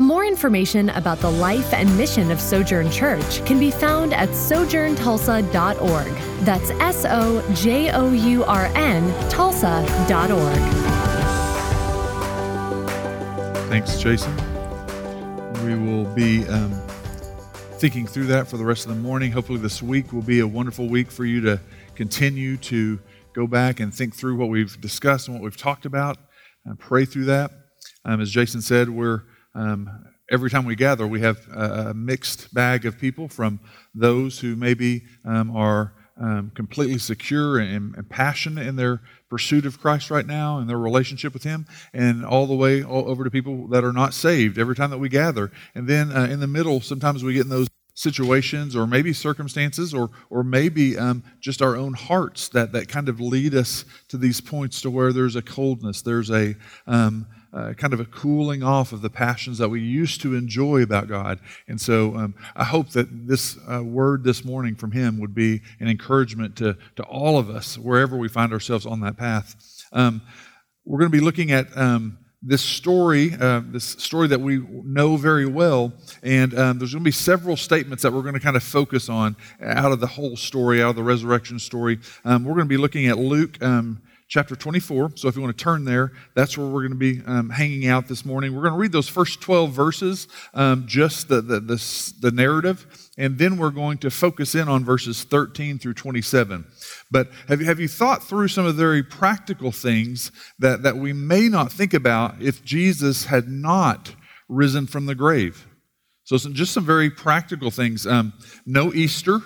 More information about the life and mission of Sojourn Church can be found at sojourntulsa.org. That's S O J O U R N Tulsa.org. Thanks, Jason. We will be um, thinking through that for the rest of the morning. Hopefully, this week will be a wonderful week for you to continue to go back and think through what we've discussed and what we've talked about and pray through that. Um, as Jason said, we're um, every time we gather, we have a, mixed bag of people from those who maybe um, are um, completely secure and, and, passionate in their pursuit of Christ right now and their relationship with Him, and all the way all over to people that are not saved every time that we gather. And then uh, in the middle, sometimes we get in those situations or maybe circumstances or or maybe um, just our own hearts that that kind of lead us to these points to where there's a coldness there's a um, uh, kind of a cooling off of the passions that we used to enjoy about God. And so um, I hope that this uh, word this morning from him would be an encouragement to, to all of us, wherever we find ourselves on that path. Um, we're going to be looking at um, this story, uh, this story that we know very well, and um, there's going to be several statements that we're going to kind of focus on out of the whole story, out of the resurrection story. Um, we're going to be looking at Luke um, chapter 24. So if you want to turn there, that's where we're going to be um, hanging out this morning. We're going to read those first 12 verses, um, just the, the, the, the, narrative, and then we're going to focus in on verses 13 through 27. But have you, have you thought through some of the very practical things that, that we may not think about if Jesus had not risen from the grave? So, some, just some very practical things. Um, no Easter.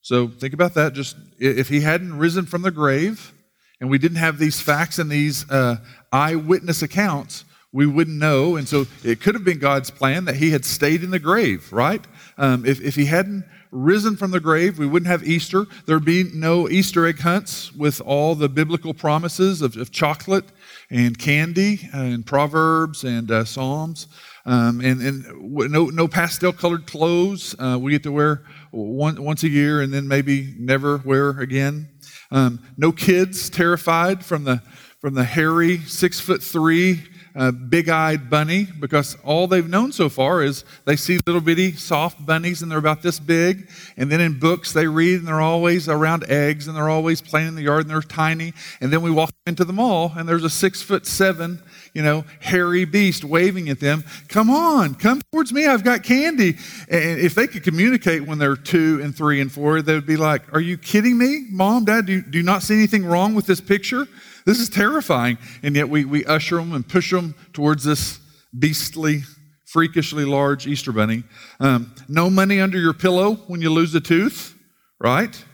So, think about that. Just if he hadn't risen from the grave, and we didn't have these facts and these uh, eyewitness accounts, we wouldn't know. And so it could have been God's plan that he had stayed in the grave, right? Um, if, if he hadn't risen from the grave, we wouldn't have Easter. There'd be no Easter egg hunts with all the biblical promises of, of chocolate and candy uh, and Proverbs and uh, Psalms. Um, and, and no, no pastel colored clothes uh, we get to wear one, once a year and then maybe never wear again. Um, no kids terrified from the, from the hairy six foot three uh, big eyed bunny because all they've known so far is they see little bitty soft bunnies and they're about this big. And then in books they read and they're always around eggs and they're always playing in the yard and they're tiny. And then we walk into the mall and there's a six foot seven, you know, hairy beast waving at them. Come on, come towards me. I've got candy. And if they could communicate when they're two and three and four, they would be like, Are you kidding me? Mom, dad, do you, do you not see anything wrong with this picture? This is terrifying. And yet we, we usher them and push them towards this beastly, freakishly large Easter bunny. Um, no money under your pillow when you lose a tooth, right?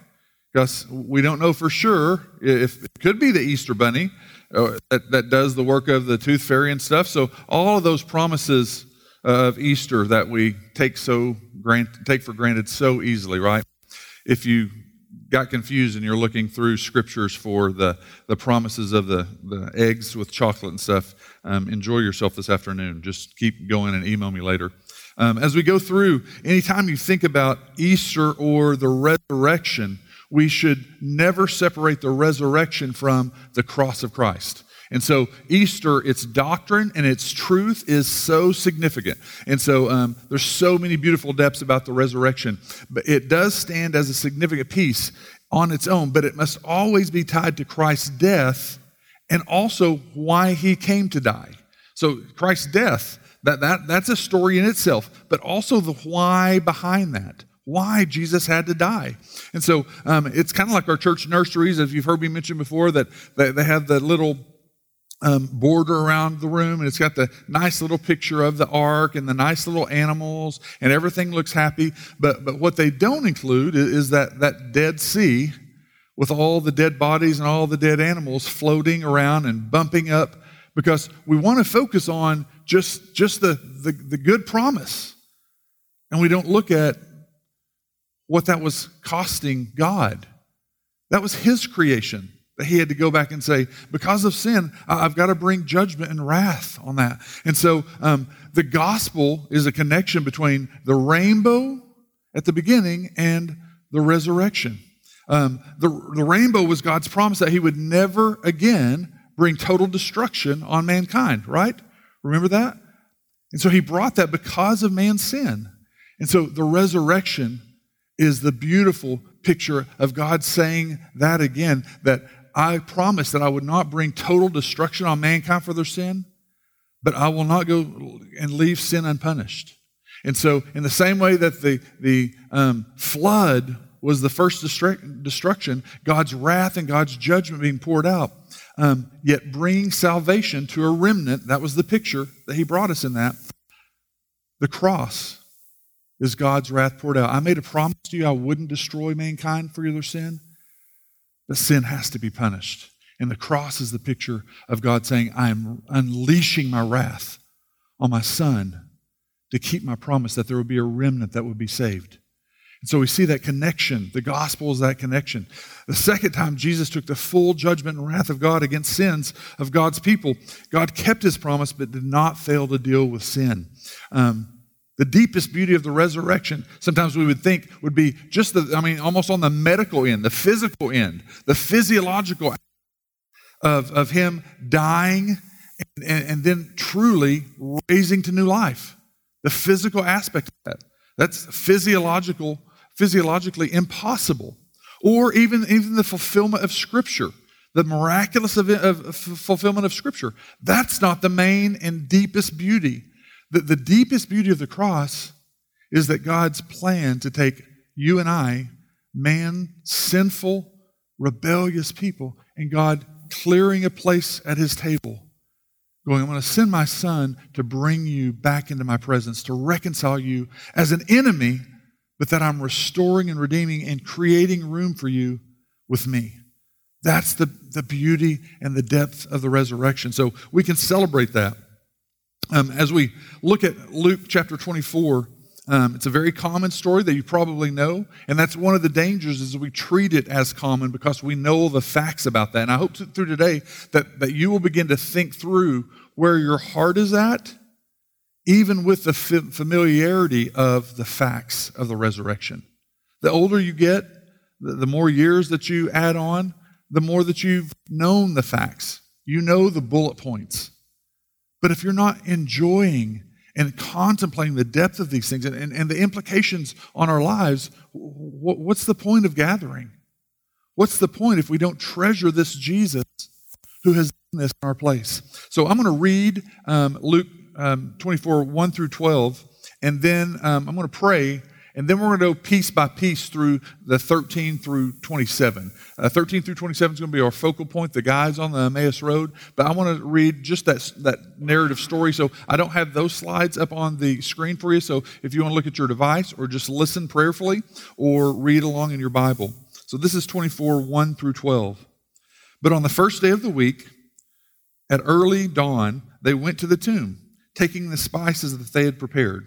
Because we don't know for sure if it could be the Easter bunny uh, that, that does the work of the tooth fairy and stuff. So all of those promises of Easter that we take so grant, take for granted so easily, right? If you got confused and you're looking through scriptures for the, the promises of the, the eggs with chocolate and stuff, um, enjoy yourself this afternoon. Just keep going and email me later. Um, as we go through, anytime you think about Easter or the resurrection, we should never separate the resurrection from the cross of Christ. And so Easter, its doctrine and its truth is so significant. And so um, there's so many beautiful depths about the resurrection. But it does stand as a significant piece on its own, but it must always be tied to Christ's death and also why he came to die. So Christ's death, that, that, that's a story in itself, but also the why behind that why Jesus had to die. And so um, it's kind of like our church nurseries, as you've heard me mention before, that, that they have the little um, border around the room, and it's got the nice little picture of the ark and the nice little animals, and everything looks happy. But but what they don't include is that that Dead Sea with all the dead bodies and all the dead animals floating around and bumping up, because we want to focus on just just the, the, the good promise, and we don't look at what that was costing God. That was His creation. That he had to go back and say, because of sin, I've got to bring judgment and wrath on that. And so um, the gospel is a connection between the rainbow at the beginning and the resurrection. Um, the, the rainbow was God's promise that he would never again bring total destruction on mankind, right? Remember that? And so he brought that because of man's sin. And so the resurrection is the beautiful picture of God saying that again that I promised that I would not bring total destruction on mankind for their sin, but I will not go and leave sin unpunished. And so, in the same way that the, the um, flood was the first destruction, God's wrath and God's judgment being poured out, um, yet bringing salvation to a remnant, that was the picture that He brought us in that. The cross is God's wrath poured out. I made a promise to you I wouldn't destroy mankind for their sin, but sin has to be punished. And the cross is the picture of God saying, I am unleashing my wrath on my son to keep my promise that there would be a remnant that would be saved. And so we see that connection. The gospel is that connection. The second time Jesus took the full judgment and wrath of God against sins of God's people, God kept his promise but did not fail to deal with sin. Um, the deepest beauty of the resurrection, sometimes we would think, would be just the, I mean, almost on the medical end, the physical end, the physiological of, of him dying and, and, and then truly raising to new life. The physical aspect of that. That's physiological, physiologically impossible. Or even, even the fulfillment of Scripture, the miraculous of, of fulfillment of Scripture. That's not the main and deepest beauty the, the deepest beauty of the cross is that God's plan to take you and I, man, sinful, rebellious people, and God clearing a place at his table, going, I'm going to send my son to bring you back into my presence, to reconcile you as an enemy, but that I'm restoring and redeeming and creating room for you with me. That's the, the beauty and the depth of the resurrection. So we can celebrate that. Um, as we look at Luke chapter 24, um, it's a very common story that you probably know, and that's one of the dangers is we treat it as common because we know the facts about that. And I hope to, through today that, that you will begin to think through where your heart is at, even with the familiarity of the facts of the resurrection. The older you get, the, the more years that you add on, the more that you've known the facts. You know the bullet points. But if you're not enjoying and contemplating the depth of these things and, and, and the implications on our lives, what, what's the point of gathering? What's the point if we don't treasure this Jesus who has done this in our place? So I'm going to read um, Luke um, 24, 1 through 12, and then um, I'm going to pray and then we're going to go piece by piece through the 13 through 27. Uh, 13 through 27 is going to be our focal point, the guys on the Emmaus Road. But I want to read just that, that narrative story. So I don't have those slides up on the screen for you. So if you want to look at your device or just listen prayerfully or read along in your Bible. So this is 24, 1 through 12. But on the first day of the week, at early dawn, they went to the tomb, taking the spices that they had prepared.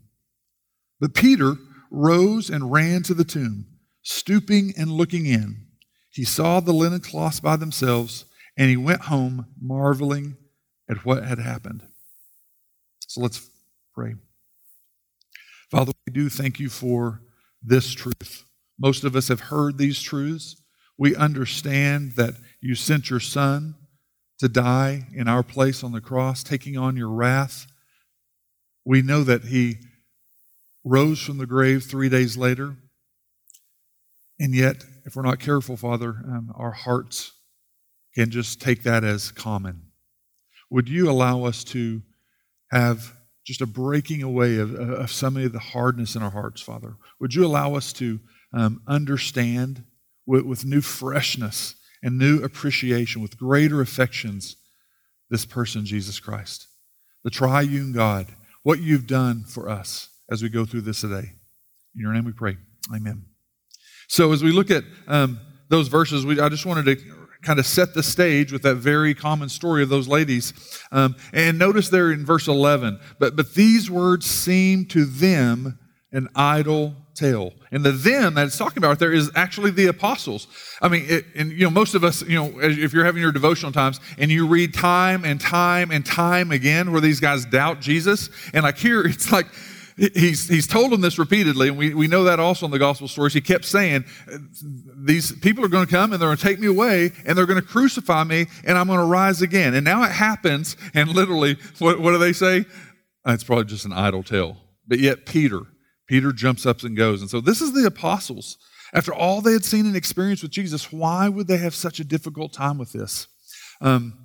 But Peter rose and ran to the tomb, stooping and looking in. He saw the linen cloths by themselves, and he went home marveling at what had happened. So let's pray. Father, we do thank you for this truth. Most of us have heard these truths. We understand that you sent your son to die in our place on the cross, taking on your wrath. We know that he rose from the grave three days later. And yet, if we're not careful, Father, um, our hearts can just take that as common. Would you allow us to have just a breaking away of, of some of the hardness in our hearts, Father? Would you allow us to um, understand with, with new freshness and new appreciation, with greater affections, this person, Jesus Christ, the triune God, what you've done for us as we go through this today. In your name we pray. Amen. So, as we look at um, those verses, we, I just wanted to kind of set the stage with that very common story of those ladies. Um, and notice there in verse 11, but, but these words seem to them an idle tale. And the them that it's talking about there is actually the apostles. I mean, it, and you know, most of us, you know, if you're having your devotional times and you read time and time and time again where these guys doubt Jesus, and like here, it's like, he's, he's told them this repeatedly, and we, we know that also in the gospel stories. He kept saying, These people are going to come and they're going to take me away and they're going to crucify me and I'm going to rise again. And now it happens, and literally, what, what do they say? It's probably just an idle tale. But yet, Peter, Peter jumps up and goes. And so this is the apostles. After all they had seen and experienced with Jesus, why would they have such a difficult time with this? Um,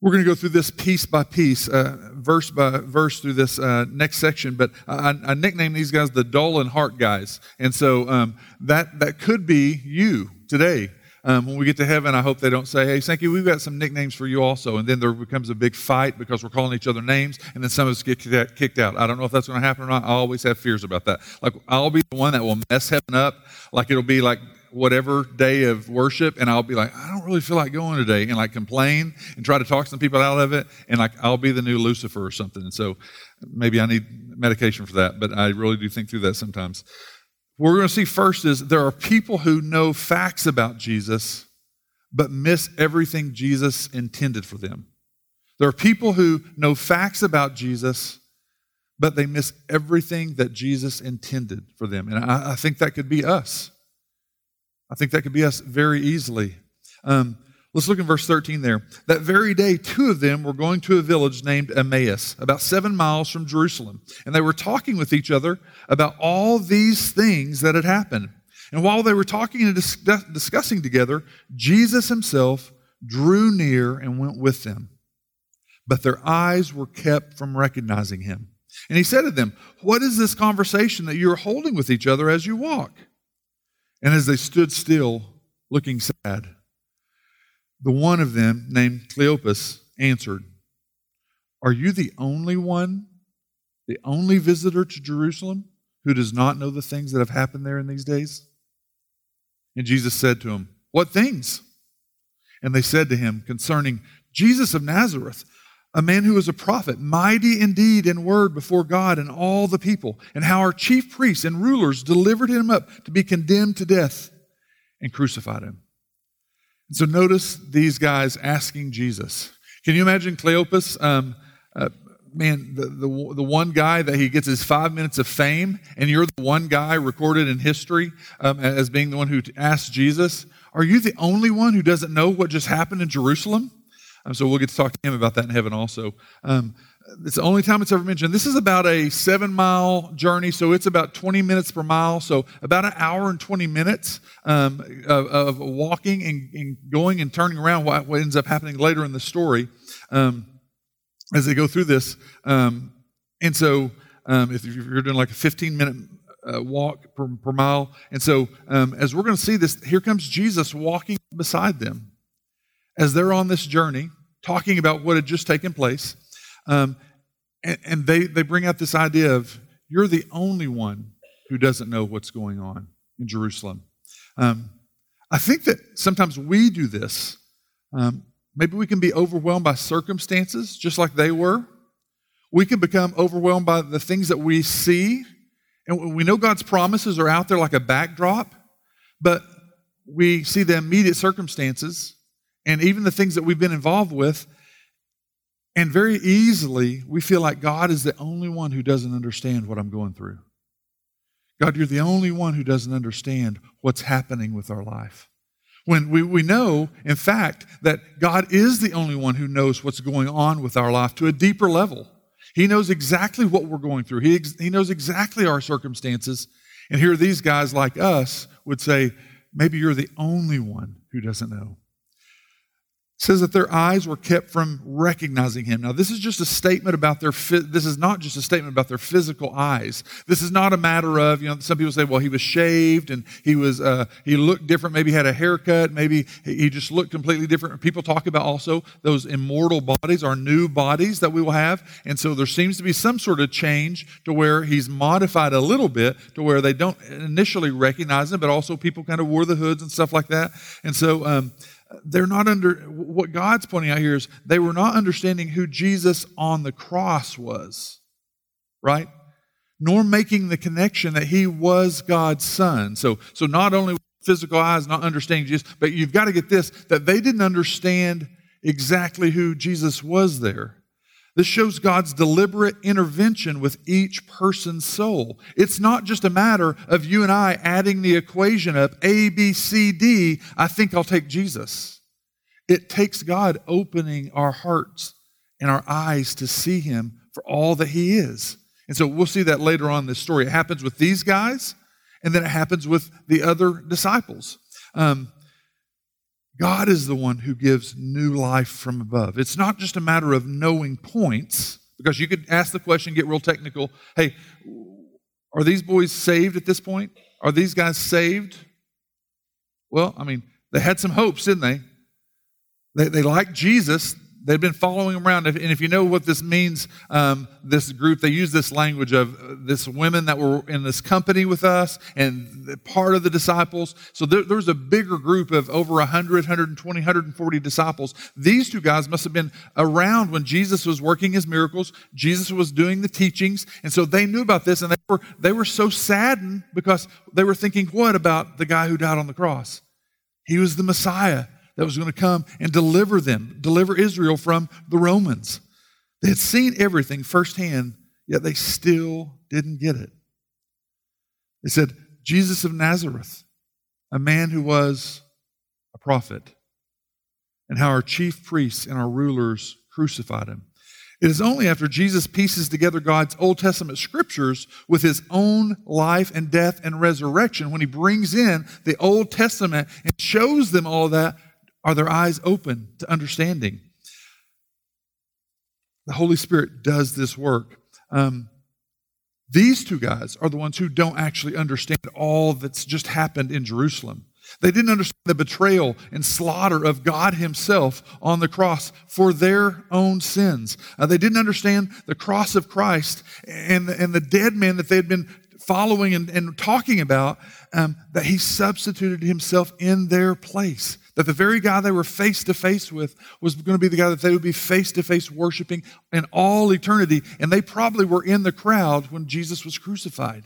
we're going to go through this piece by piece, uh, verse by verse through this uh, next section. But I, I nickname these guys the dull and heart guys, and so um, that that could be you today. Um, when we get to heaven, I hope they don't say, hey, Sankey, we've got some nicknames for you also. And then there becomes a big fight because we're calling each other names, and then some of us get kicked out. I don't know if that's going to happen or not. I always have fears about that. Like, I'll be the one that will mess heaven up. Like, it'll be like whatever day of worship, and I'll be like, I don't really feel like going today, and like complain and try to talk some people out of it, and like I'll be the new Lucifer or something. And so maybe I need medication for that, but I really do think through that sometimes. What we're going to see first is there are people who know facts about Jesus, but miss everything Jesus intended for them. There are people who know facts about Jesus, but they miss everything that Jesus intended for them. And I, I think that could be us. I think that could be us very easily. Um, let's look in verse 13 there. That very day, two of them were going to a village named Emmaus, about seven miles from Jerusalem. And they were talking with each other about all these things that had happened. And while they were talking and dis- discussing together, Jesus himself drew near and went with them. But their eyes were kept from recognizing him. And he said to them, What is this conversation that you are holding with each other as you walk? And as they stood still, looking sad, the one of them, named Cleopas, answered, Are you the only one, the only visitor to Jerusalem who does not know the things that have happened there in these days? And Jesus said to him, What things? And they said to him, Concerning Jesus of Nazareth a man who was a prophet, mighty indeed in word before God and all the people, and how our chief priests and rulers delivered him up to be condemned to death and crucified him. And so notice these guys asking Jesus. Can you imagine Cleopas? Um, uh, man, the, the, the one guy that he gets his five minutes of fame, and you're the one guy recorded in history um, as being the one who asked Jesus, Are you the only one who doesn't know what just happened in Jerusalem? Um, so we'll get to talk to him about that in heaven also. Um, it's the only time it's ever mentioned. This is about a seven mile journey, so it's about 20 minutes per mile, so about an hour and 20 minutes um, of, of, walking and, and, going and turning around. What, what, ends up happening later in the story um, as they go through this. Um, and so, um, if you're doing like a 15 minute uh, walk per, per, mile, and so as we're going to see this, here comes Jesus walking beside them as they're on this journey, talking about what had just taken place. Um, and, and they, they bring out this idea of you're the only one who doesn't know what's going on in Jerusalem. Um, I think that sometimes we do this. Um, maybe we can be overwhelmed by circumstances just like they were. We can become overwhelmed by the things that we see. And we know God's promises are out there like a backdrop, but we see the immediate circumstances and even the things that we've been involved with. And very easily, we feel like God is the only one who doesn't understand what I'm going through. God, you're the only one who doesn't understand what's happening with our life. When we, we know, in fact, that God is the only one who knows what's going on with our life to a deeper level. He knows exactly what we're going through. He, he knows exactly our circumstances. And here these guys like us would say, maybe you're the only one who doesn't know says that their eyes were kept from recognizing him. Now, this is just a statement about their, this is not just a statement about their physical eyes. This is not a matter of, you know, some people say, well, he was shaved and he was, uh, he looked different. Maybe he had a haircut. Maybe he just looked completely different. People talk about also those immortal bodies, our new bodies that we will have. And so there seems to be some sort of change to where he's modified a little bit to where they don't initially recognize him, but also people kind of wore the hoods and stuff like that. And so, um, they're not under what God's pointing out here is they were not understanding who Jesus on the cross was, right? Nor making the connection that he was God's son. So, so not only physical eyes not understanding Jesus, but you've got to get this that they didn't understand exactly who Jesus was there. This shows God's deliberate intervention with each person's soul. It's not just a matter of you and I adding the equation up A, B, C, D. I think I'll take Jesus. It takes God opening our hearts and our eyes to see Him for all that He is. And so we'll see that later on in this story. It happens with these guys, and then it happens with the other disciples. Um, God is the one who gives new life from above. It's not just a matter of knowing points, because you could ask the question, get real technical. Hey, are these boys saved at this point? Are these guys saved? Well, I mean, they had some hopes, didn't they? They, they liked Jesus. They've been following him around. And if you know what this means, um, this group, they use this language of uh, this women that were in this company with us and part of the disciples. So there, was a bigger group of over 100, 120, 140 disciples. These two guys must have been around when Jesus was working his miracles. Jesus was doing the teachings. And so they knew about this and they were, they were so saddened because they were thinking, what about the guy who died on the cross? He was the Messiah that was going to come and deliver them, deliver Israel from the Romans. They had seen everything firsthand, yet they still didn't get it. They said, Jesus of Nazareth, a man who was a prophet, and how our chief priests and our rulers crucified him. It is only after Jesus pieces together God's Old Testament scriptures with his own life and death and resurrection, when he brings in the Old Testament and shows them all that, are their eyes open to understanding? The Holy Spirit does this work. Um, these two guys are the ones who don't actually understand all that's just happened in Jerusalem. They didn't understand the betrayal and slaughter of God Himself on the cross for their own sins. Uh, they didn't understand the cross of Christ and, and the dead man that they had been following and, and talking about, um, that He substituted Himself in their place. That the very guy they were face to face with was going to be the guy that they would be face to face worshiping in all eternity. And they probably were in the crowd when Jesus was crucified.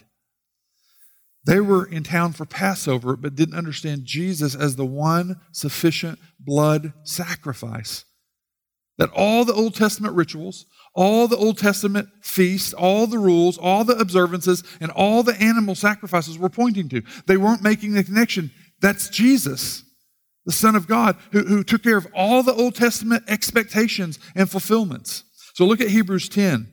They were in town for Passover, but didn't understand Jesus as the one sufficient blood sacrifice. That all the Old Testament rituals, all the Old Testament feasts, all the rules, all the observances, and all the animal sacrifices were pointing to. They weren't making the connection. That's Jesus the Son of God, who, who took care of all the Old Testament expectations and fulfillments. So look at Hebrews 10.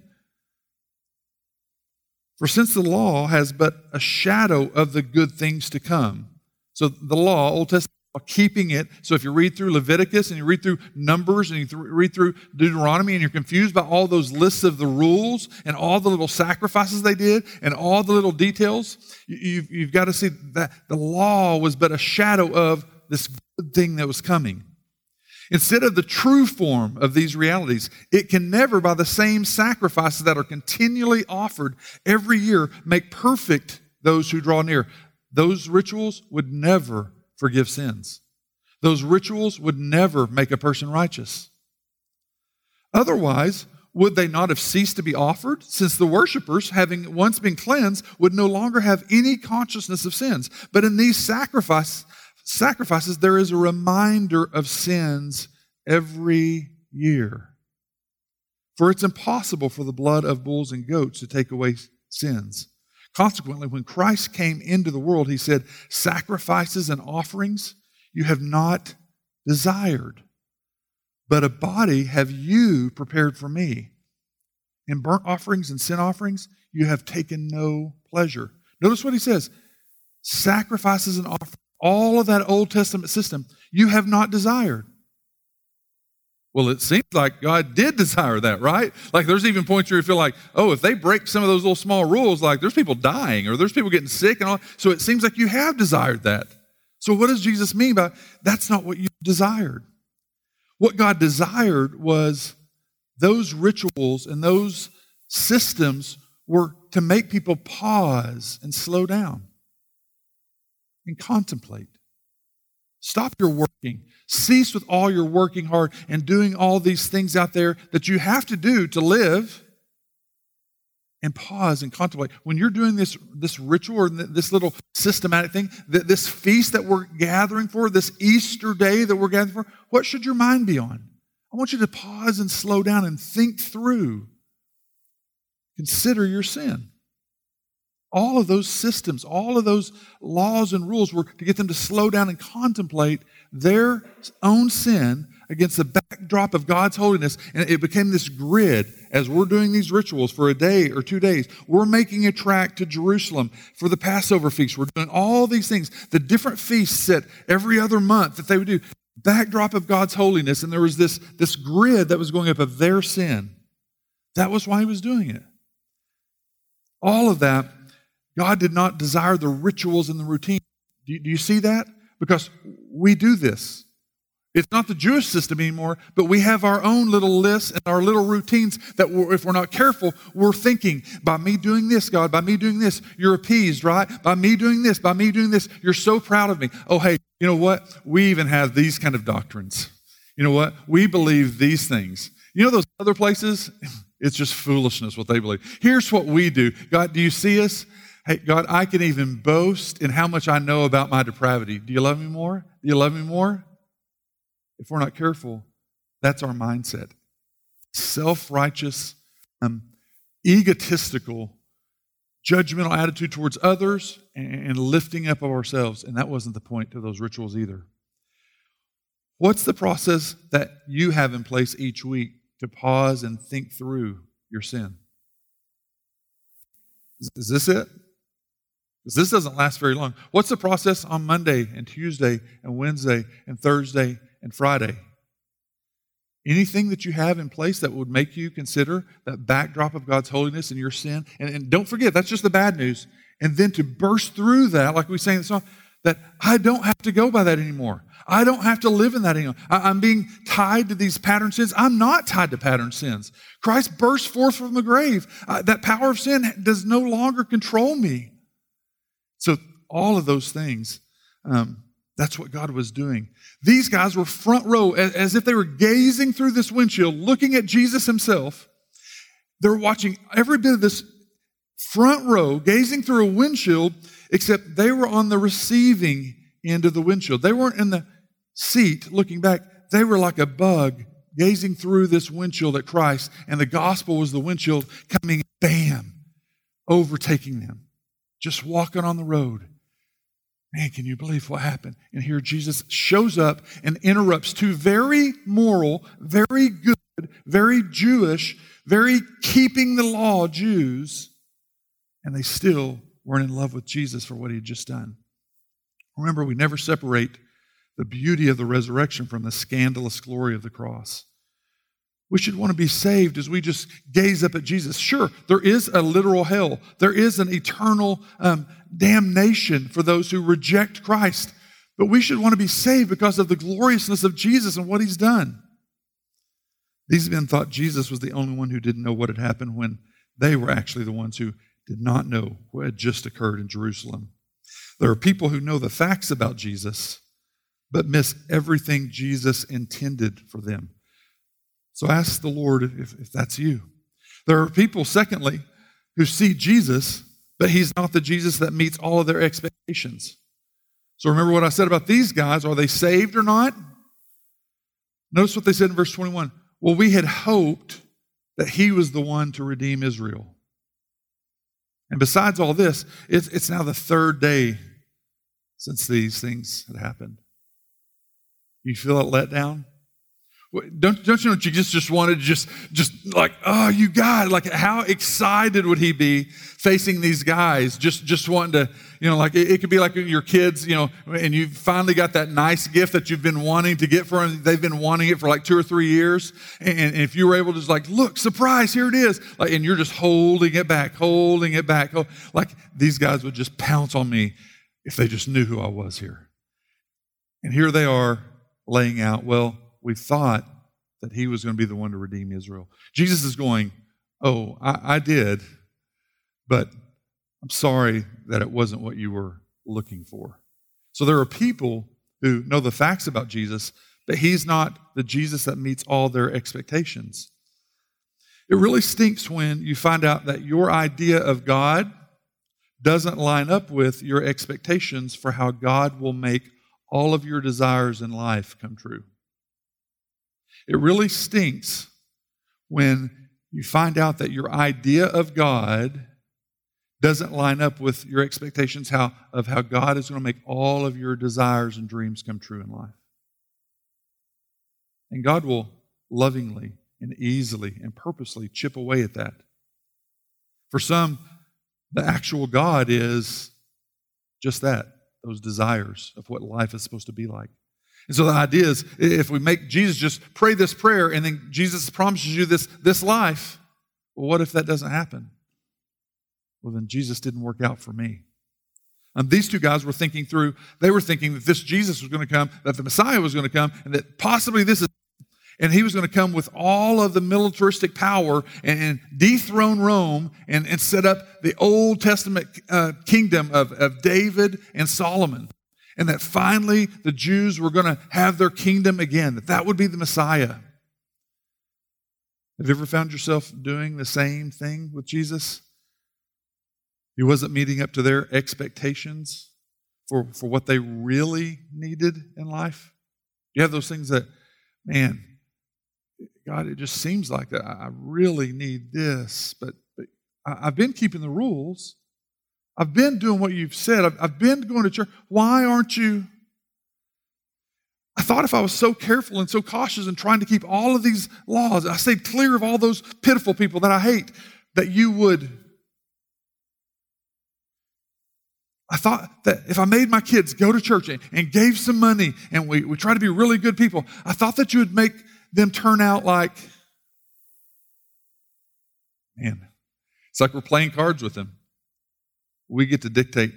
For since the law has but a shadow of the good things to come, so the law, Old Testament, keeping it. So if you read through Leviticus and you read through Numbers and you th- read through Deuteronomy and you're confused by all those lists of the rules and all the little sacrifices they did and all the little details, you, you've got to see that the law was but a shadow of this good thing that was coming. Instead of the true form of these realities, it can never, by the same sacrifices that are continually offered every year, make perfect those who draw near. Those rituals would never forgive sins. Those rituals would never make a person righteous. Otherwise, would they not have ceased to be offered, since the worshippers, having once been cleansed, would no longer have any consciousness of sins? But in these sacrifices, sacrifices, there is a reminder of sins every year. For it's impossible for the blood of bulls and goats to take away sins. Consequently, when Christ came into the world, he said, Sacrifices and offerings you have not desired, but a body have you prepared for me. In burnt offerings and sin offerings, you have taken no pleasure. Notice what he says sacrifices and offerings, all of that Old Testament system, you have not desired. Well, it seems like God did desire that, right? Like there's even points where you feel like, oh, if they break some of those little small rules, like there's people dying or there's people getting sick and all. So it seems like you have desired that. So what does Jesus mean by that's not what you desired? What God desired was those rituals and those systems were to make people pause and slow down and contemplate. Stop your working. Cease with all your working hard and doing all these things out there that you have to do to live and pause and contemplate. When you're doing this, this ritual or this little systematic thing, this feast that we're gathering for, this Easter day that we're gathering for, what should your mind be on? I want you to pause and slow down and think through. Consider your sin. All of those systems, all of those laws and rules were to get them to slow down and contemplate their own sin against the backdrop of God's holiness. And it became this grid as we're doing these rituals for a day or two days. We're making a track to Jerusalem for the Passover feast. We're doing all these things, the different feasts that every other month that they would do. Backdrop of God's holiness, and there was this, this grid that was going up of their sin. That was why he was doing it. All of that, God did not desire the rituals and the routine. Do you, do you see that? Because we do this. It's not the Jewish system anymore, but we have our own little lists and our little routines that we're, if we're not careful, we're thinking, by me doing this, God, by me doing this, you're appeased, right? By me doing this, by me doing this, you're so proud of me. Oh, hey, you know what? We even have these kind of doctrines. You know what? We believe these things. You know those other places? It's just foolishness what they believe. Here's what we do. God, do you see us? Hey, God, I can even boast in how much I know about my depravity. Do you love me more? Do you love me more? if we're not careful, that's our mindset. Self righteous, um, egotistical, judgmental attitude towards others and lifting up of ourselves. And that wasn't the point of those rituals either. What's the process that you have in place each week to pause and think through your sin? Is this it? Because this doesn't last very long. What's the process on Monday and Tuesday and Wednesday and Thursday and Friday. Anything that you have in place that would make you consider that backdrop of God's holiness and your sin. And, and don't forget, that's just the bad news. And then to burst through that, like we say in the song, that I don't have to go by that anymore. I don't have to live in that anymore. I, am being tied to these pattern sins. I'm not tied to pattern sins. Christ burst forth from the grave. Uh, that power of sin does no longer control me. So, all of those things um, that's what God was doing. These guys were front row as if they were gazing through this windshield, looking at Jesus himself. They're watching every bit of this front row, gazing through a windshield, except they were on the receiving end of the windshield. They weren't in the seat looking back. They were like a bug gazing through this windshield at Christ, and the gospel was the windshield coming, bam, overtaking them, just walking on the road. Man, can you believe what happened? And here Jesus shows up and interrupts two very moral, very good, very Jewish, very keeping the law Jews, and they still weren't in love with Jesus for what he had just done. Remember, we never separate the beauty of the resurrection from the scandalous glory of the cross. We should want to be saved as we just gaze up at Jesus. Sure, there is a literal hell, there is an eternal um, damnation for those who reject Christ, but we should want to be saved because of the gloriousness of Jesus and what he's done. These men thought Jesus was the only one who didn't know what had happened when they were actually the ones who did not know what had just occurred in Jerusalem. There are people who know the facts about Jesus, but miss everything Jesus intended for them. So ask the Lord if, if that's you. There are people, secondly, who see Jesus, but he's not the Jesus that meets all of their expectations. So remember what I said about these guys. Are they saved or not? Notice what they said in verse 21. Well, we had hoped that he was the one to redeem Israel. And besides all this, it's, it's now the third day since these things had happened. You feel it let down? Don't, don't you know Jesus just wanted to just, just like, oh, you got it. Like, how excited would he be facing these guys? Just, just wanting to, you know, like, it, it could be like your kids, you know, and you finally got that nice gift that you've been wanting to get for them. They've been wanting it for like two or three years. And, and if you were able to just like, look, surprise, here it is. Like, and you're just holding it back, holding it back. Oh, like, these guys would just pounce on me if they just knew who I was here. And here they are laying out, well, we thought that he was going to be the one to redeem Israel. Jesus is going, Oh, I, I did, but I'm sorry that it wasn't what you were looking for. So there are people who know the facts about Jesus, but he's not the Jesus that meets all their expectations. It really stinks when you find out that your idea of God doesn't line up with your expectations for how God will make all of your desires in life come true. It really stinks when you find out that your idea of God doesn't line up with your expectations how, of how God is going to make all of your desires and dreams come true in life. And God will lovingly and easily and purposely chip away at that. For some, the actual God is just that those desires of what life is supposed to be like. And so the idea is if we make Jesus just pray this prayer and then Jesus promises you this, this life, well, what if that doesn't happen? Well, then Jesus didn't work out for me. And these two guys were thinking through, they were thinking that this Jesus was going to come, that the Messiah was going to come, and that possibly this is, and he was going to come with all of the militaristic power and, and dethrone Rome and, and set up the Old Testament uh, kingdom of, of David and Solomon and that finally the Jews were going to have their kingdom again, that that would be the Messiah. Have you ever found yourself doing the same thing with Jesus? He wasn't meeting up to their expectations for, for what they really needed in life. You have those things that, man, God, it just seems like. I really need this, but, but I've been keeping the rules. I've been doing what you've said. I've, I've been going to church. Why aren't you? I thought if I was so careful and so cautious and trying to keep all of these laws, I stayed clear of all those pitiful people that I hate, that you would. I thought that if I made my kids go to church and, and gave some money and we, we try to be really good people, I thought that you would make them turn out like, man, it's like we're playing cards with them we get to dictate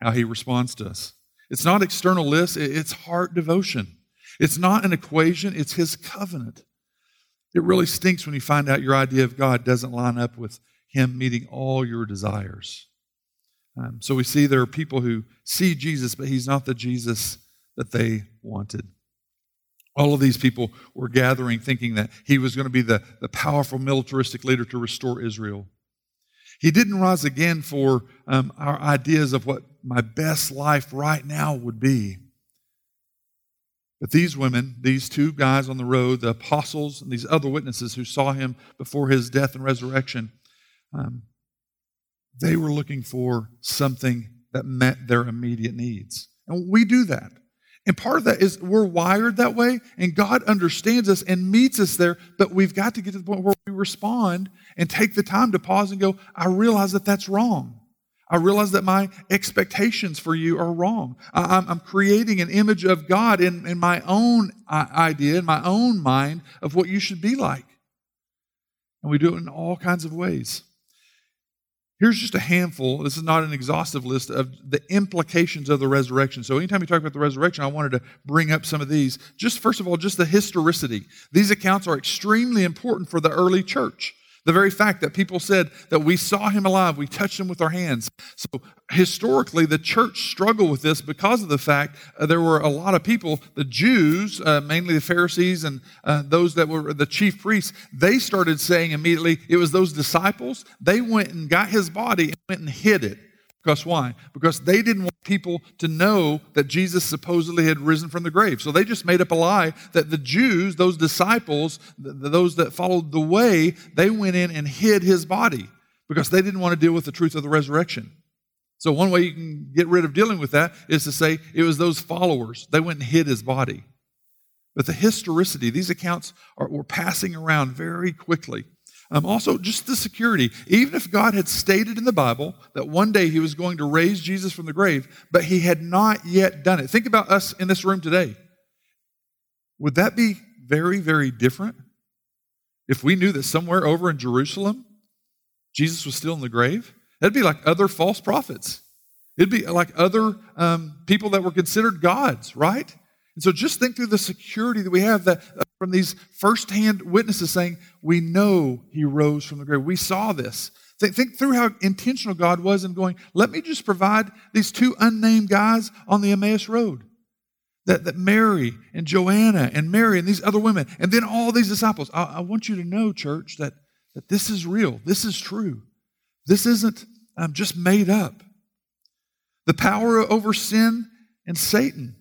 how he responds to us. It's not external lists, it's heart devotion. It's not an equation, it's his covenant. It really stinks when you find out your idea of God doesn't line up with him meeting all your desires. Um, so we see there are people who see Jesus, but he's not the Jesus that they wanted. All of these people were gathering thinking that he was going to be the, the powerful militaristic leader to restore Israel. He didn't rise again for um, our ideas of what my best life right now would be. But these women, these two guys on the road, the apostles and these other witnesses who saw him before his death and resurrection, um, they were looking for something that met their immediate needs. And we do that. And part of that is we're wired that way, and God understands us and meets us there, but we've got to get to the point where we respond and take the time to pause and go, I realize that that's wrong. I realize that my expectations for you are wrong. I, am creating an image of God in, in my own uh, idea, in my own mind of what you should be like. And we do it in all kinds of ways. Here's just a handful, this is not an exhaustive list, of the implications of the resurrection. So, anytime you talk about the resurrection, I wanted to bring up some of these. Just first of all, just the historicity. These accounts are extremely important for the early church. The very fact that people said that we saw him alive, we touched him with our hands. So historically, the church struggled with this because of the fact uh, there were a lot of people, the Jews, uh, mainly the Pharisees and uh, those that were the chief priests, they started saying immediately, it was those disciples, they went and got his body and went and hid it. Because why? Because they didn't want people to know that Jesus supposedly had risen from the grave. So they just made up a lie that the Jews, those disciples, those that followed the way, they went in and hid his body because they didn't want to deal with the truth of the resurrection. So one way you can get rid of dealing with that is to say it was those followers. They went and hid his body. But the historicity, these accounts are, were passing around very quickly. Um, also, just the security. Even if God had stated in the Bible that one day he was going to raise Jesus from the grave, but he had not yet done it. Think about us in this room today. Would that be very, very different if we knew that somewhere over in Jerusalem, Jesus was still in the grave? That'd be like other false prophets. It'd be like other um, people that were considered gods, right? And so just think through the security that we have that from these firsthand witnesses saying, We know he rose from the grave. We saw this. Think, through how intentional God was in going, Let me just provide these two unnamed guys on the Emmaus Road. That, that Mary and Joanna and Mary and these other women, and then all these disciples. I, I want you to know, church, that, that this is real. This is true. This isn't um, just made up. The power over sin and Satan.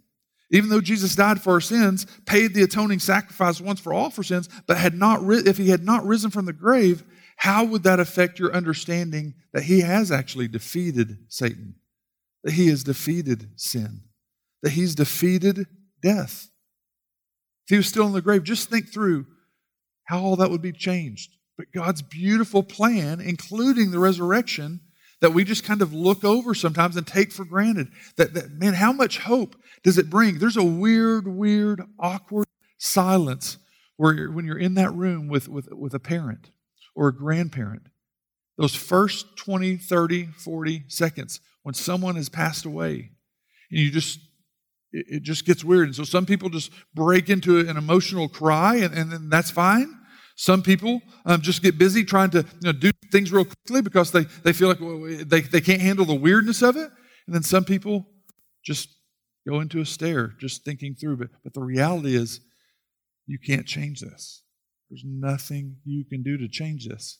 Even though Jesus died for our sins, paid the atoning sacrifice once for all for sins, but had not ri- if he had not risen from the grave, how would that affect your understanding that he has actually defeated Satan? That he has defeated sin? That he's defeated death? If he was still in the grave, just think through how all that would be changed. But God's beautiful plan, including the resurrection, that we just kind of look over sometimes and take for granted. That, that, man, how much hope does it bring? There's a weird, weird, awkward silence where you're, when you're in that room with, with, with a parent or a grandparent. Those first 20, 30, 40 seconds when someone has passed away, and you just it, it just gets weird. And so some people just break into an emotional cry, and, and then that's fine. Some people um, just get busy trying to you know, do things real quickly because they, they feel like they, they can't handle the weirdness of it. And then some people just go into a stare, just thinking through. But, but the reality is, you can't change this. There's nothing you can do to change this.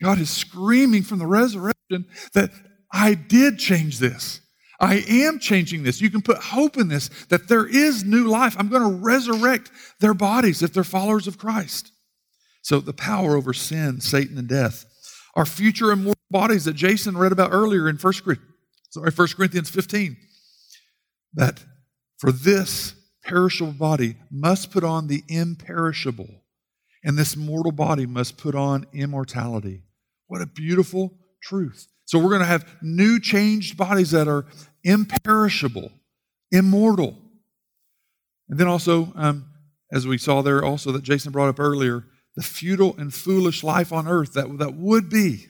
God is screaming from the resurrection that I did change this. I am changing this. You can put hope in this, that there is new life. I'm going to resurrect their bodies if they're followers of Christ. So the power over sin, Satan, and death. Our future immortal bodies that Jason read about earlier in 1 sorry, 1 Corinthians 15. That for this perishable body must put on the imperishable, and this mortal body must put on immortality. What a beautiful truth. So we're going to have new changed bodies that are imperishable, immortal. And then also, um, as we saw there, also that Jason brought up earlier, the futile and foolish life on earth that, that would be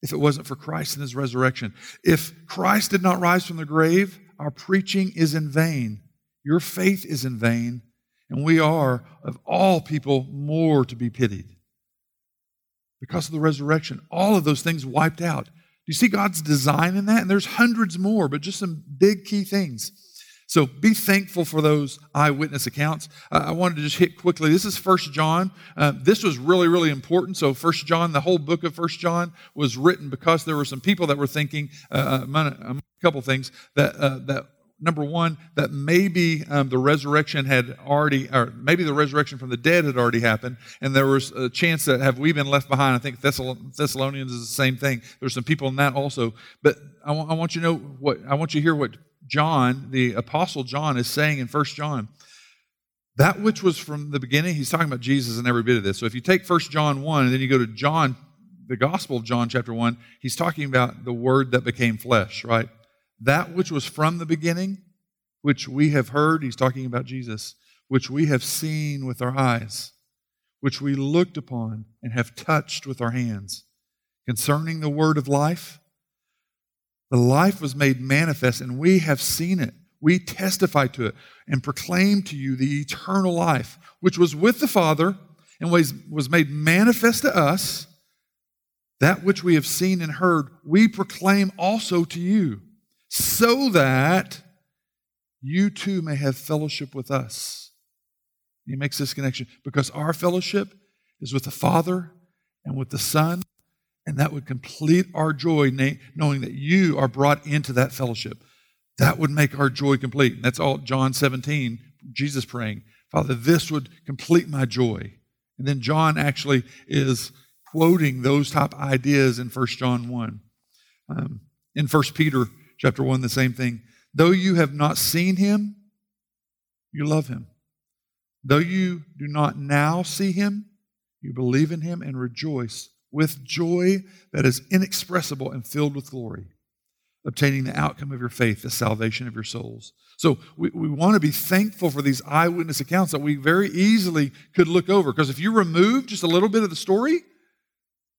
if it wasn't for Christ and his resurrection. If Christ did not rise from the grave, our preaching is in vain. Your faith is in vain, and we are, of all people, more to be pitied. Because of the resurrection, all of those things wiped out. Do you see God's design in that? And there's hundreds more, but just some big key things. So be thankful for those eyewitness accounts. Uh, I wanted to just hit quickly. This is First John. Uh, this was really, really important. So First John, the whole book of First John was written because there were some people that were thinking uh, uh a couple things that uh, that number one that maybe um, the resurrection had already or maybe the resurrection from the dead had already happened and there was a chance that have we been left behind i think thessalonians is the same thing there's some people in that also but I, w- I want you to know what i want you to hear what John, the Apostle John, is saying in First John, that which was from the beginning, he's talking about Jesus in every bit of this. So if you take First John 1 and then you go to John, the Gospel of John, chapter 1, he's talking about the Word that became flesh, right? That which was from the beginning, which we have heard, he's talking about Jesus, which we have seen with our eyes, which we looked upon and have touched with our hands. Concerning the Word of life, the life was made manifest, and we have seen it. We testify to it and proclaim to you the eternal life, which was with the Father and was, was made manifest to us. That which we have seen and heard, we proclaim also to you, so that you too may have fellowship with us. He makes this connection because our fellowship is with the Father and with the Son and that would complete our joy, knowing that you are brought into that fellowship. That would make our joy complete. And that's all John 17, Jesus praying, Father, this would complete my joy. And then John actually is quoting those top ideas in 1 John 1. Um, in 1 Peter chapter 1, the same thing. Though you have not seen him, you love him. Though you do not now see him, you believe in him and rejoice with joy that is inexpressible and filled with glory, obtaining the outcome of your faith, the salvation of your souls. So we, we want to be thankful for these eyewitness accounts that we very easily could look over. Because if you remove just a little bit of the story,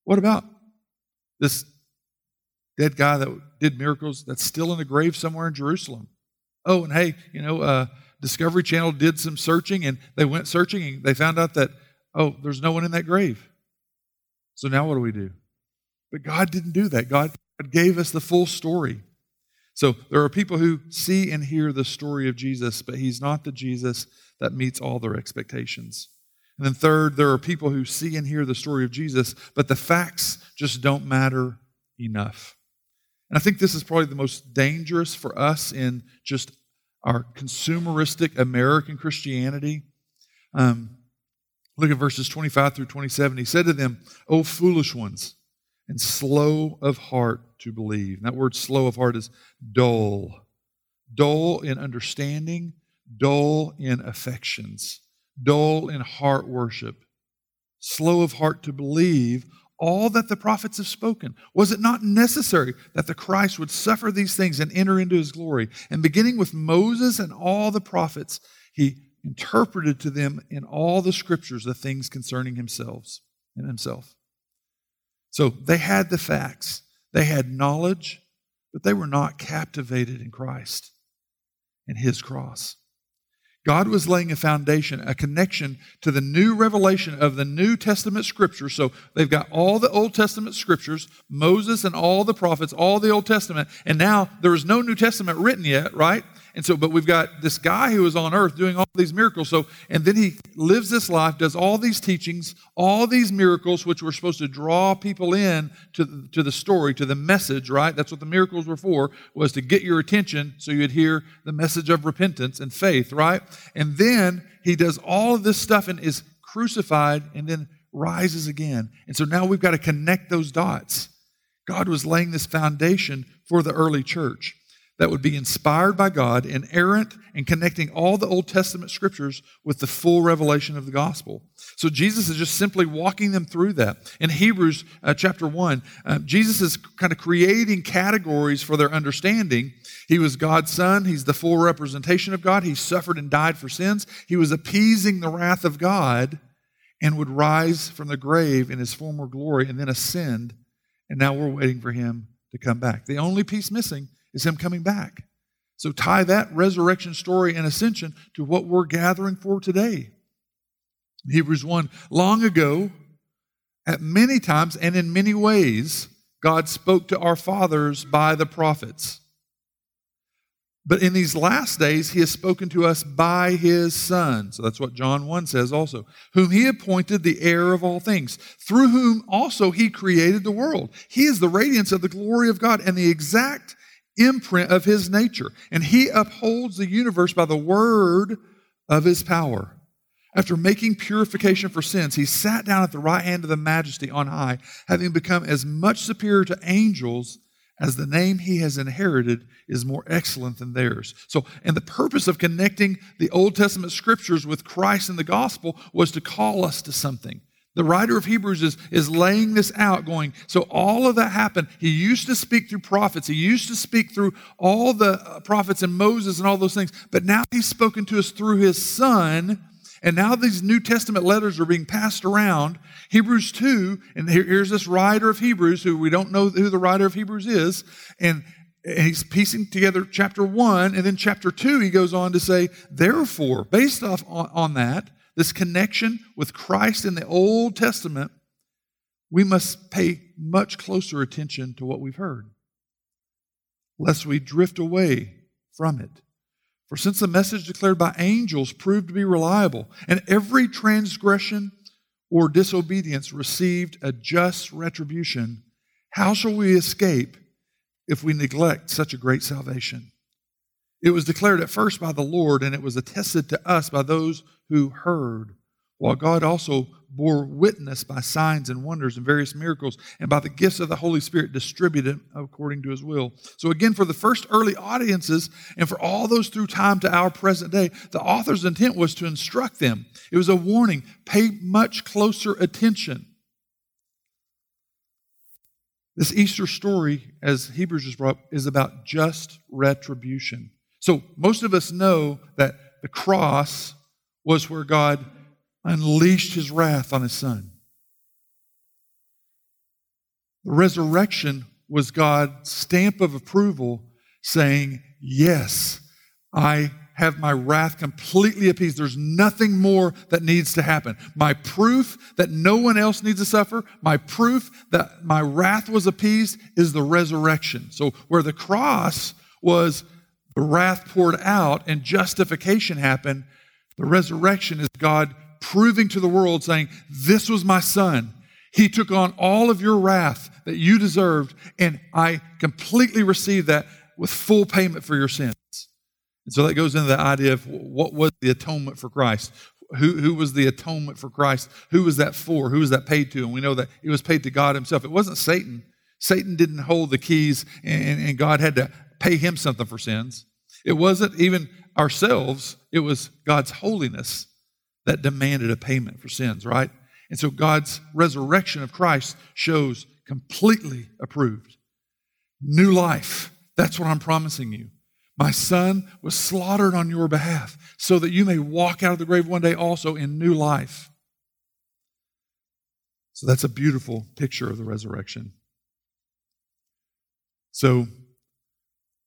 what about this dead guy that did miracles that's still in a grave somewhere in Jerusalem? Oh, and hey, you know, uh, Discovery Channel did some searching and they went searching and they found out that, oh, there's no one in that grave. So now what do we do? But God didn't do that. God gave us the full story. So there are people who see and hear the story of Jesus, but he's not the Jesus that meets all their expectations. And then, third, there are people who see and hear the story of Jesus, but the facts just don't matter enough. And I think this is probably the most dangerous for us in just our consumeristic American Christianity. Um, look at verses 25 through 27. He said to them, O foolish ones, and slow of heart to believe. And that word slow of heart is dull. Dull in understanding, dull in affections, dull in heart worship, slow of heart to believe all that the prophets have spoken? Was it not necessary that the Christ would suffer these things and enter into his glory? And beginning with Moses and all the prophets, he interpreted to them in all the scriptures the things concerning himself and himself. So they had the facts, they had knowledge, but they were not captivated in Christ and his cross. God was laying a foundation, a connection to the new revelation of the New Testament scriptures. So they've got all the Old Testament scriptures, Moses and all the prophets, all the Old Testament, and now there is no New Testament written yet, right? And so, but we've got this guy who is on earth doing all these miracles. So, and then he lives this life, does all these teachings, all these miracles, which were supposed to draw people in to, to the story, to the message, right? That's what the miracles were for, was to get your attention so you'd hear the message of repentance and faith, right? And then he does all of this stuff and is crucified and then rises again. And so now we've got to connect those dots. God was laying this foundation for the early church that would be inspired by God, inerrant, and connecting all the Old Testament scriptures with the full revelation of the gospel. So Jesus is just simply walking them through that. In Hebrews uh, chapter 1, uh, Jesus is kind of creating categories for their understanding. He was God's son, he's the full representation of God, he suffered and died for sins, he was appeasing the wrath of God and would rise from the grave in his former glory and then ascend. And now we're waiting for him to come back. The only piece missing is him coming back. So tie that resurrection story and ascension to what we're gathering for today. Hebrews 1 long ago, at many times and in many ways, God spoke to our fathers by the prophets. But in these last days, he has spoken to us by his Son. So that's what John 1 says also. Whom he appointed the heir of all things, through whom also he created the world. He is the radiance of the glory of God and the exact imprint of his nature. And he upholds the universe by the word of his power. After making purification for sins, he sat down at the right hand of the majesty on high, having become as much superior to angels as the name he has inherited is more excellent than theirs. So, and the purpose of connecting the Old Testament scriptures with Christ and the gospel was to call us to something. The writer of Hebrews is, is laying this out, going, so all of that happened. He used to speak through prophets. He used to speak through all the uh, prophets and Moses and all those things. But now he's spoken to us through his son. And now these New Testament letters are being passed around. Hebrews 2, and here, here's this writer of Hebrews, who we don't know who the writer of Hebrews is. And, and he's piecing together chapter 1. And then chapter 2, he goes on to say, therefore, based off on, on that, this connection with Christ in the Old Testament, we must pay much closer attention to what we've heard, lest we drift away from it. For since the message declared by angels proved to be reliable, and every transgression or disobedience received a just retribution, how shall we escape if we neglect such a great salvation? It was declared at first by the Lord, and it was attested to us by those who heard, while God also bore witness by signs and wonders and various miracles and by the gifts of the Holy Spirit distributed according to his will. So, again, for the first early audiences and for all those through time to our present day, the author's intent was to instruct them. It was a warning pay much closer attention. This Easter story, as Hebrews just brought up, is about just retribution. So, most of us know that the cross was where God unleashed his wrath on his son. The resurrection was God's stamp of approval saying, Yes, I have my wrath completely appeased. There's nothing more that needs to happen. My proof that no one else needs to suffer, my proof that my wrath was appeased is the resurrection. So, where the cross was the wrath poured out and justification happened, the resurrection is God proving to the world, saying, This was my son. He took on all of your wrath that you deserved, and I completely received that with full payment for your sins. And so that goes into the idea of what was the atonement for Christ? Who, who was the atonement for Christ? Who was that for? Who was that paid to? And we know that it was paid to God Himself. It wasn't Satan. Satan didn't hold the keys, and, and God had to pay him something for sins. It wasn't even ourselves, it was God's holiness that demanded a payment for sins, right? And so God's resurrection of Christ shows completely approved. New life. That's what I'm promising you. My son was slaughtered on your behalf so that you may walk out of the grave one day also in new life. So that's a beautiful picture of the resurrection. So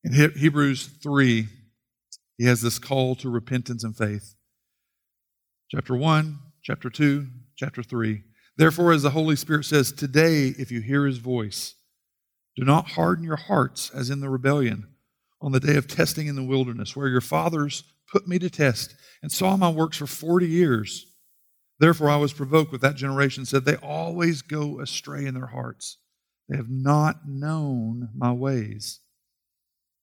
in Hebrews 3, he has this call to repentance and faith. Chapter 1, chapter 2, chapter 3. Therefore, as the Holy Spirit says, today, if you hear his voice, do not harden your hearts as in the rebellion on the day of testing in the wilderness, where your fathers put me to test and saw my works for 40 years. Therefore, I was provoked with that generation, said, They always go astray in their hearts. They have not known my ways.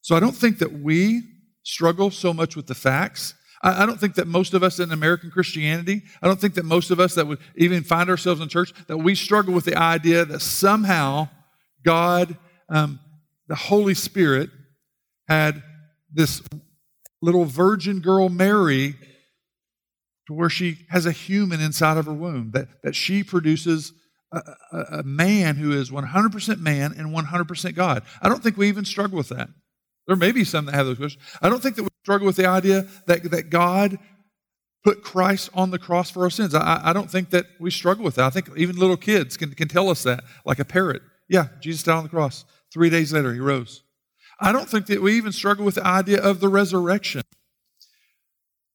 So I don't think that we struggle so much with the facts I, don't think that most of us in American Christianity, I don't think that most of us that would even find ourselves in church, that we struggle with the idea that somehow God, um, the Holy Spirit, had this little virgin girl, Mary, to where she has a human inside of her womb, that, that she produces a, a, a man who is 100% man and 100% God. I don't think we even struggle with that. There may be some that have those questions. I don't think that we struggle with the idea that, that God put Christ on the cross for our sins. I, I don't think that we struggle with that. I think even little kids can, can tell us that, like a parrot. Yeah, Jesus died on the cross. Three days later, he rose. I don't think that we even struggle with the idea of the resurrection.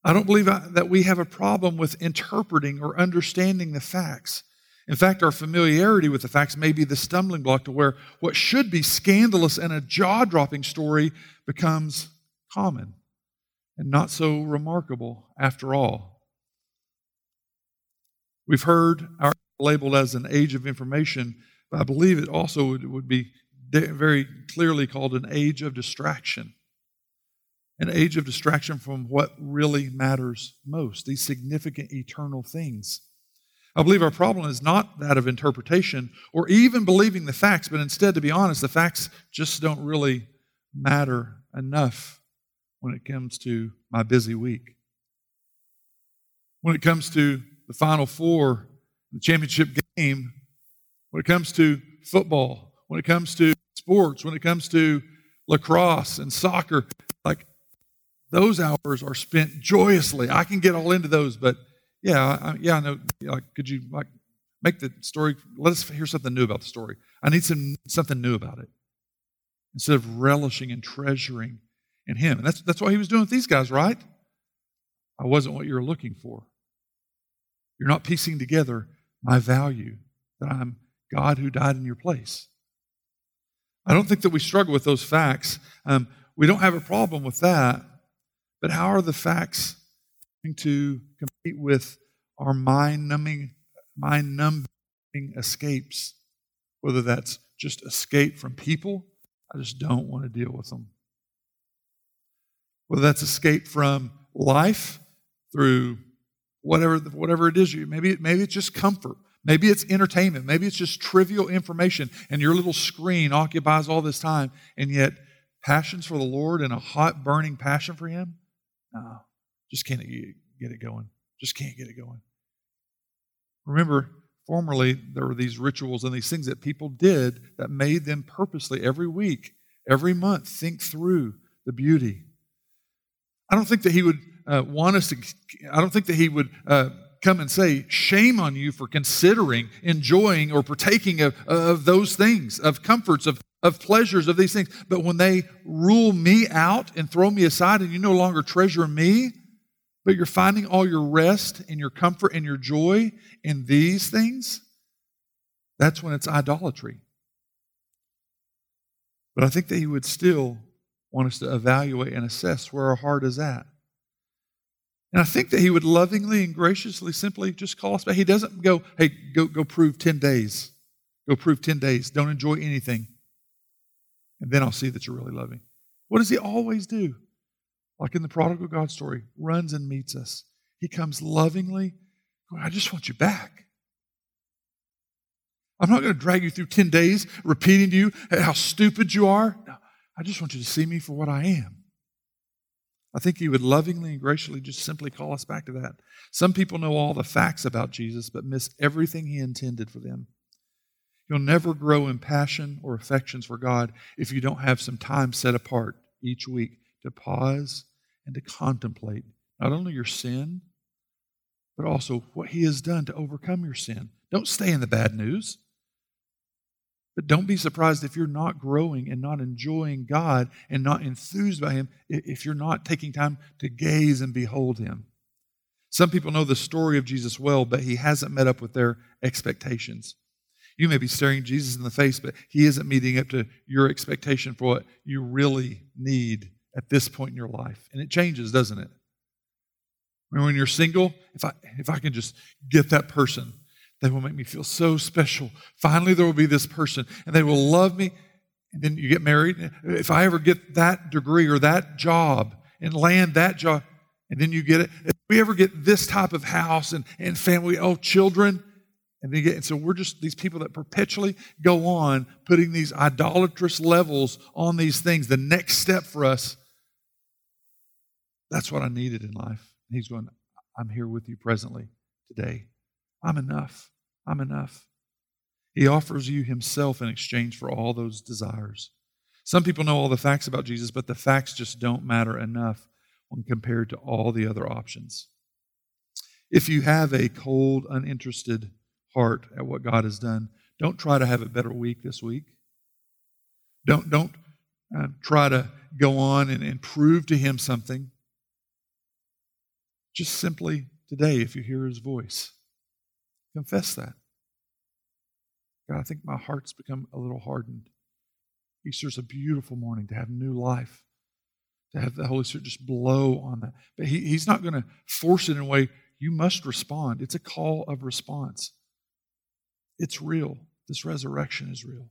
I don't believe that we have a problem with interpreting or understanding the facts. In fact, our familiarity with the facts may be the stumbling block to where what should be scandalous and a jaw dropping story becomes common and not so remarkable after all. We've heard our labeled as an age of information, but I believe it also would, would be very clearly called an age of distraction. An age of distraction from what really matters most, these significant eternal things. I believe our problem is not that of interpretation or even believing the facts, but instead, to be honest, the facts just don't really matter enough when it comes to my busy week. When it comes to the Final Four, the championship game, when it comes to football, when it comes to sports, when it comes to lacrosse and soccer, like those hours are spent joyously. I can get all into those, but yeah, I, yeah, I know. Like, could you like make the story? Let us hear something new about the story. I need some something new about it instead of relishing and treasuring in Him. And that's that's what He was doing with these guys, right? I wasn't what you were looking for. You're not piecing together my value that I'm God who died in your place. I don't think that we struggle with those facts. Um, we don't have a problem with that. But how are the facts to compete with our mind numbing, mind numbing escapes? Whether that's just escape from people, I just don't want to deal with them. Whether that's escape from life through whatever, whatever it is you, maybe, maybe it's just comfort. Maybe it's entertainment. Maybe it's just trivial information, and your little screen occupies all this time, and yet passions for the Lord and a hot, burning passion for Him, no, just can't get it going. Just can't get it going. Remember, formerly there were these rituals and these things that people did that made them purposely every week, every month, think through the beauty. I don't think that He would uh, want us to, I don't think that He would. Uh, come and say, Shame on you for considering, enjoying, or partaking of, of those things, of comforts, of, of pleasures, of these things. But when they rule me out and throw me aside and you no longer treasure me, but you're finding all your rest and your comfort and your joy in these things, that's when it's idolatry. But I think that he would still want us to evaluate and assess where our heart is at. And I think that he would lovingly and graciously simply just call us back. He doesn't go, hey, go, go prove 10 days. Go prove 10 days. Don't enjoy anything. And then I'll see that you're really loving. What does he always do? Like in the prodigal God story, runs and meets us. He comes lovingly. I just want you back. I'm not going to drag you through 10 days repeating to you how stupid you are. No, I just want you to see me for what I am. I think he would lovingly and graciously just simply call us back to that. Some people know all the facts about Jesus, but miss everything he intended for them. You'll never grow in passion or affections for God if you don't have some time set apart each week to pause and to contemplate not only your sin, but also what he has done to overcome your sin. Don't stay in the bad news. But don't be surprised if you're not growing and not enjoying God and not enthused by Him if you're not taking time to gaze and behold Him. Some people know the story of Jesus well, but He hasn't met up with their expectations. You may be staring Jesus in the face, but He isn't meeting up to your expectation for what you really need at this point in your life. And it changes, doesn't it? when you're single, if I, if I can just get that person they will make me feel so special. Finally, there will be this person, and they will love me. And then you get married. If I ever get that degree or that job and land that job, and then you get it. If we ever get this type of house and, and family, oh, children, and then get, and so we're just these people that perpetually go on putting these idolatrous levels on these things. The next step for us, that's what I needed in life. He's going, I'm here with you presently today. I'm enough. I'm enough. He offers you himself in exchange for all those desires. Some people know all the facts about Jesus, but the facts just don't matter enough when compared to all the other options. If you have a cold, uninterested heart at what God has done, don't try to have a better week this week. Don't, don't uh, try to go on and, and prove to Him something. Just simply today, if you hear His voice, Confess that. God, I think my heart's become a little hardened. Easter's a beautiful morning to have new life, to have the Holy Spirit just blow on that. But he, He's not going to force it in a way you must respond. It's a call of response. It's real. This resurrection is real.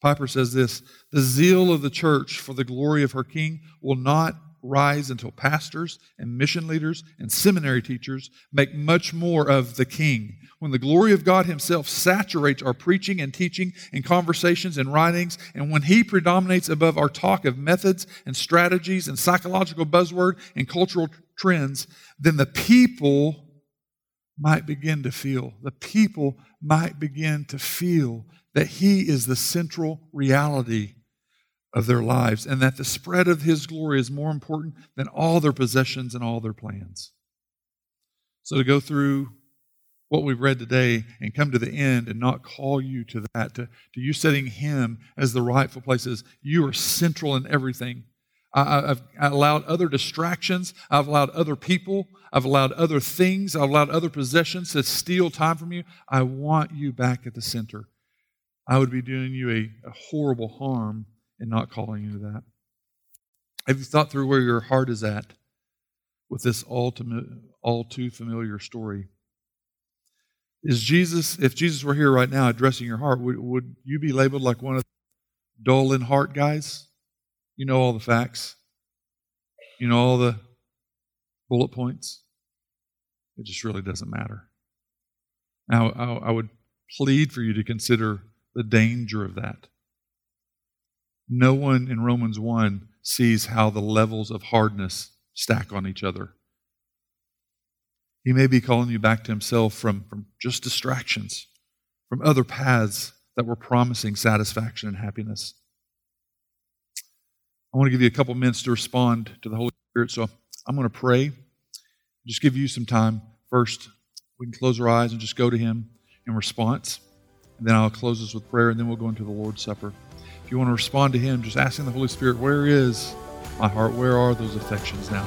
Piper says this The zeal of the church for the glory of her king will not rise until pastors and mission leaders and seminary teachers make much more of the King. When the glory of God Himself saturates our preaching and teaching and conversations and writings, and when He predominates above our talk of methods and strategies and psychological buzzword and cultural trends, then the people might begin to feel, the people might begin to feel that He is the central reality of their lives, and that the spread of His glory is more important than all their possessions and all their plans. So, to go through what we've read today and come to the end and not call you to that, to, to you setting Him as the rightful place, as you are central in everything. I, have allowed other distractions. I've allowed other people. I've allowed other things. I've allowed other possessions to steal time from you. I want you back at the center. I would be doing you a, a horrible harm in not calling you to that. Have you thought through where your heart is at with this all all too familiar story? Is Jesus, if Jesus were here right now addressing your heart, would, would you be labeled like one of the dull in heart guys? You know all the facts. You know all the bullet points. It just really doesn't matter. Now, I, I would plead for you to consider the danger of that. No one in Romans 1 sees how the levels of hardness stack on each other. He may be calling you back to himself from, from just distractions, from other paths that were promising satisfaction and happiness. I want to give you a couple minutes to respond to the Holy Spirit. So I'm going to pray. Just give you some time. First, we can close our eyes and just go to Him in response. And then I'll close this with prayer, and then we'll go into the Lord's Supper. If you want to respond to Him, just asking the Holy Spirit, Where is my heart? Where are those affections now?